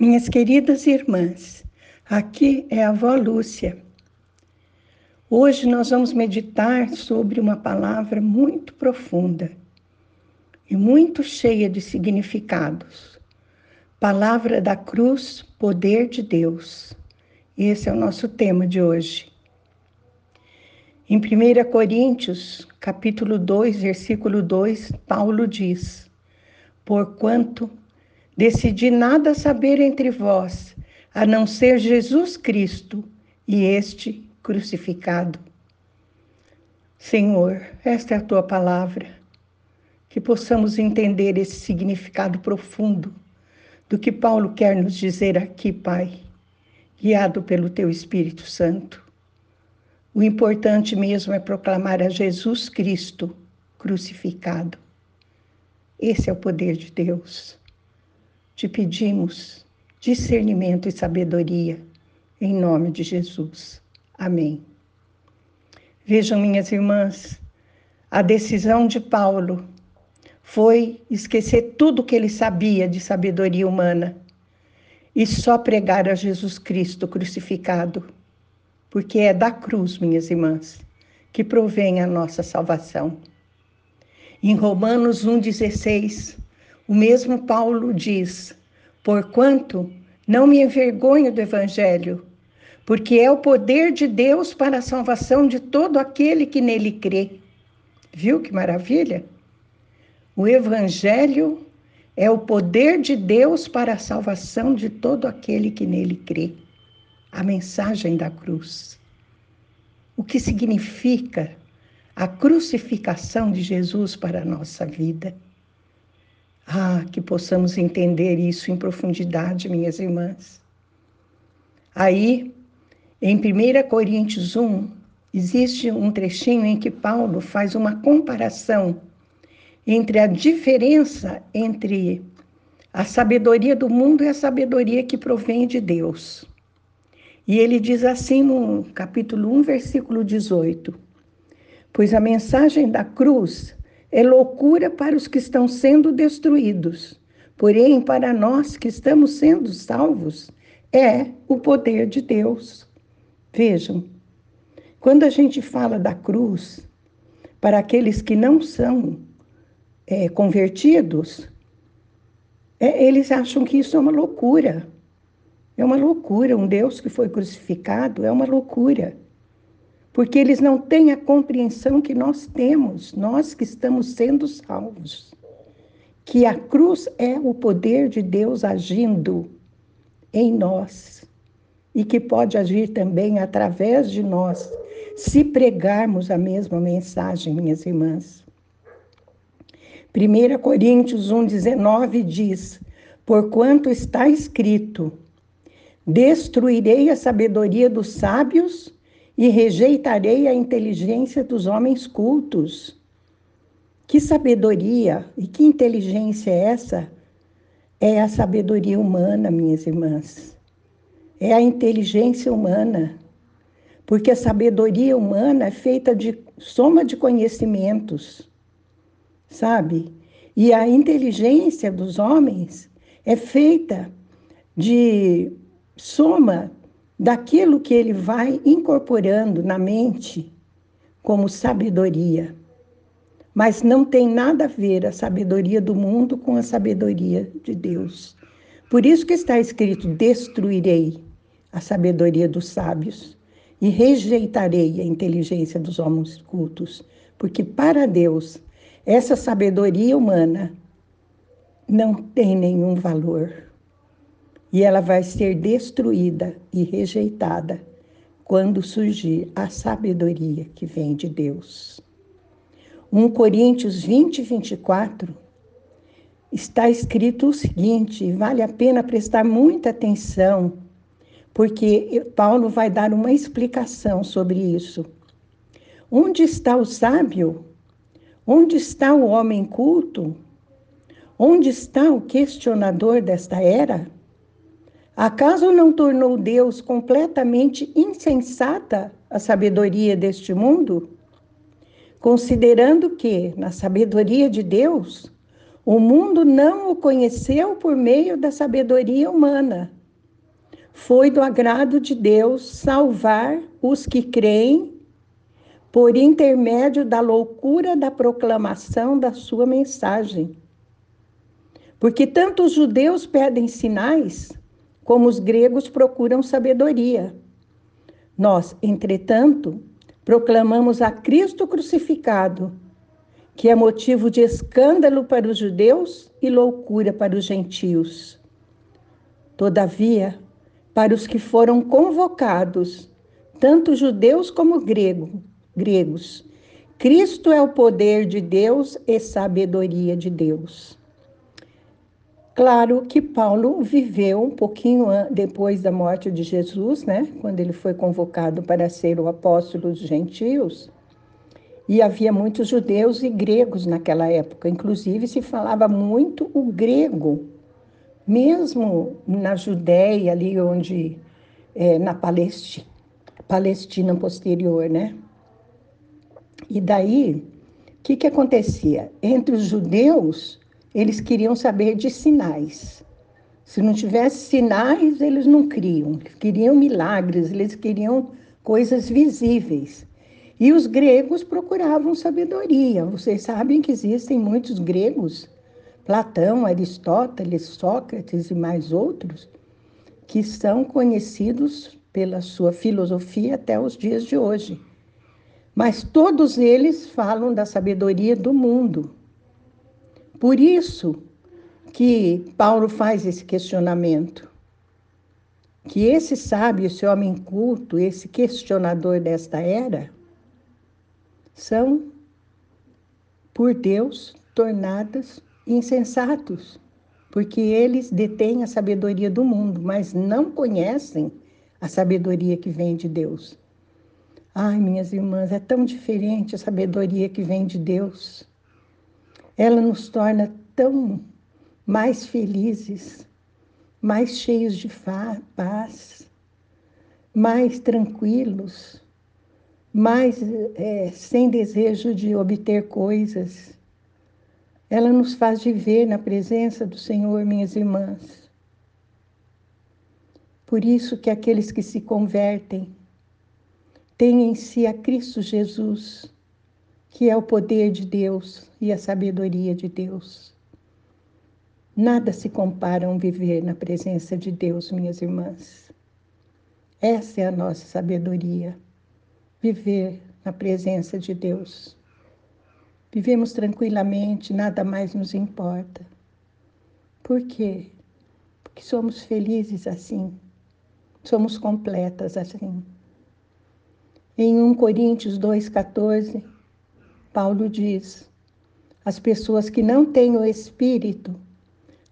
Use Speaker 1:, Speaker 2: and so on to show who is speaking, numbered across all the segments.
Speaker 1: Minhas queridas irmãs, aqui é a avó Lúcia. Hoje nós vamos meditar sobre uma palavra muito profunda e muito cheia de significados. Palavra da cruz, poder de Deus. Esse é o nosso tema de hoje. Em 1 Coríntios, capítulo 2, versículo 2, Paulo diz: Porquanto decidi nada saber entre vós, a não ser Jesus Cristo e este crucificado. Senhor, esta é a tua palavra, que possamos entender esse significado profundo do que Paulo quer nos dizer aqui, Pai, guiado pelo teu Espírito Santo. O importante mesmo é proclamar a Jesus Cristo crucificado. Esse é o poder de Deus. Te pedimos discernimento e sabedoria, em nome de Jesus. Amém. Vejam, minhas irmãs, a decisão de Paulo foi esquecer tudo que ele sabia de sabedoria humana e só pregar a Jesus Cristo crucificado, porque é da cruz, minhas irmãs, que provém a nossa salvação. Em Romanos 1,16, o mesmo Paulo diz: Porquanto não me envergonho do Evangelho, porque é o poder de Deus para a salvação de todo aquele que nele crê. Viu que maravilha? O Evangelho é o poder de Deus para a salvação de todo aquele que nele crê. A mensagem da cruz. O que significa a crucificação de Jesus para a nossa vida? Ah, que possamos entender isso em profundidade, minhas irmãs. Aí, em 1 Coríntios 1, existe um trechinho em que Paulo faz uma comparação entre a diferença entre a sabedoria do mundo e a sabedoria que provém de Deus. E ele diz assim no capítulo 1, versículo 18: Pois a mensagem da cruz é loucura para os que estão sendo destruídos. Porém, para nós que estamos sendo salvos, é o poder de Deus. Vejam, quando a gente fala da cruz, para aqueles que não são é, convertidos, é, eles acham que isso é uma loucura. É uma loucura. Um Deus que foi crucificado é uma loucura porque eles não têm a compreensão que nós temos, nós que estamos sendo salvos. Que a cruz é o poder de Deus agindo em nós e que pode agir também através de nós, se pregarmos a mesma mensagem, minhas irmãs. 1 Coríntios 1,19 diz: Porquanto está escrito: Destruirei a sabedoria dos sábios e rejeitarei a inteligência dos homens cultos. Que sabedoria e que inteligência é essa? É a sabedoria humana, minhas irmãs. É a inteligência humana. Porque a sabedoria humana é feita de soma de conhecimentos, sabe? E a inteligência dos homens é feita de soma daquilo que ele vai incorporando na mente como sabedoria. Mas não tem nada a ver a sabedoria do mundo com a sabedoria de Deus. Por isso que está escrito: destruirei a sabedoria dos sábios e rejeitarei a inteligência dos homens cultos, porque para Deus essa sabedoria humana não tem nenhum valor e ela vai ser destruída e rejeitada quando surgir a sabedoria que vem de Deus. 1 Coríntios 20, 24 está escrito o seguinte, vale a pena prestar muita atenção, porque Paulo vai dar uma explicação sobre isso. Onde está o sábio? Onde está o homem culto? Onde está o questionador desta era? Acaso não tornou Deus completamente insensata a sabedoria deste mundo? Considerando que, na sabedoria de Deus, O mundo não o conheceu por meio da sabedoria humana. Foi do agrado de Deus salvar os que creem por intermédio da loucura da proclamação da sua mensagem. Porque tanto os judeus pedem sinais, como os gregos procuram sabedoria. Nós, entretanto, proclamamos a Cristo crucificado, que é motivo de escândalo para os judeus e loucura para os gentios. Todavia, para os que foram convocados, tanto judeus como grego, gregos, Cristo é o poder de Deus e sabedoria de Deus. Claro que Paulo viveu um pouquinho depois da morte de Jesus, né? Quando ele foi convocado para ser o apóstolo dos gentios. E havia muitos judeus e gregos naquela época, inclusive se falava muito o grego, mesmo na Judéia, ali onde, é, na Palestina, Palestina posterior, né? E daí, o que, que acontecia? Entre os judeus, eles queriam saber de sinais. Se não tivesse sinais, eles não criam. Queriam milagres, eles queriam coisas visíveis. E os gregos procuravam sabedoria. Vocês sabem que existem muitos gregos, Platão, Aristóteles, Sócrates e mais outros, que são conhecidos pela sua filosofia até os dias de hoje. Mas todos eles falam da sabedoria do mundo, por isso que Paulo faz esse questionamento. Que esse sábio, esse homem culto, esse questionador desta era, são, por Deus, tornados insensatos, porque eles detêm a sabedoria do mundo, mas não conhecem a sabedoria que vem de Deus. Ai, minhas irmãs, é tão diferente a sabedoria que vem de Deus ela nos torna tão mais felizes, mais cheios de paz, mais tranquilos, mais é, sem desejo de obter coisas. Ela nos faz viver na presença do Senhor, minhas irmãs. Por isso que aqueles que se convertem têm em si a Cristo Jesus que é o poder de Deus e a sabedoria de Deus. Nada se compara a um viver na presença de Deus, minhas irmãs. Essa é a nossa sabedoria, viver na presença de Deus. Vivemos tranquilamente, nada mais nos importa. Por quê? Porque somos felizes assim, somos completas assim. Em 1 Coríntios 2,14, Paulo diz: as pessoas que não têm o Espírito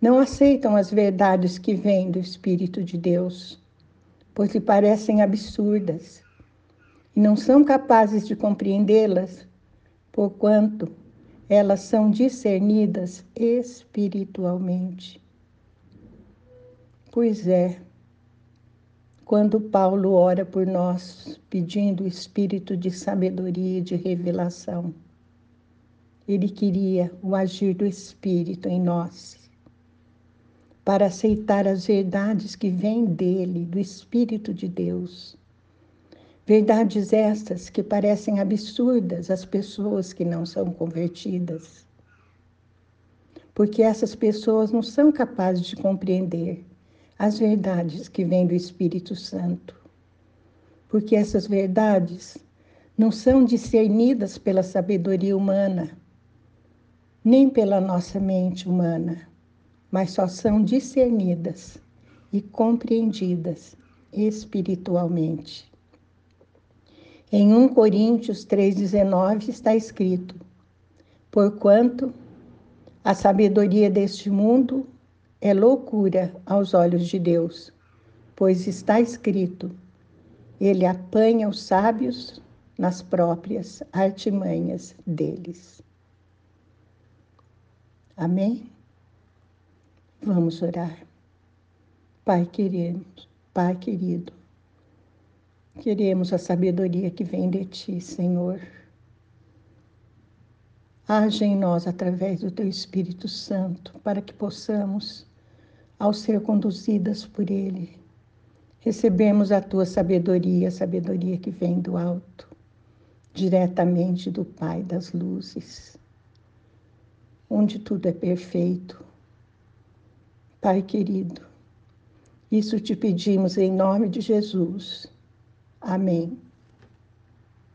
Speaker 1: não aceitam as verdades que vêm do Espírito de Deus, pois lhe parecem absurdas e não são capazes de compreendê-las, porquanto elas são discernidas espiritualmente. Pois é, quando Paulo ora por nós, pedindo o espírito de sabedoria e de revelação, ele queria o agir do Espírito em nós, para aceitar as verdades que vêm dele, do Espírito de Deus. Verdades estas que parecem absurdas às pessoas que não são convertidas. Porque essas pessoas não são capazes de compreender as verdades que vêm do Espírito Santo. Porque essas verdades não são discernidas pela sabedoria humana, nem pela nossa mente humana, mas só são discernidas e compreendidas espiritualmente. Em 1 Coríntios 3,19 está escrito: Porquanto a sabedoria deste mundo é loucura aos olhos de Deus, pois está escrito: Ele apanha os sábios nas próprias artimanhas deles. Amém? Vamos orar. Pai querido, Pai querido, queremos a sabedoria que vem de Ti, Senhor. Age em nós através do teu Espírito Santo, para que possamos, ao ser conduzidas por Ele, recebemos a tua sabedoria, a sabedoria que vem do alto, diretamente do Pai das luzes, onde tudo é perfeito. Pai querido, isso te pedimos em nome de Jesus. Amém.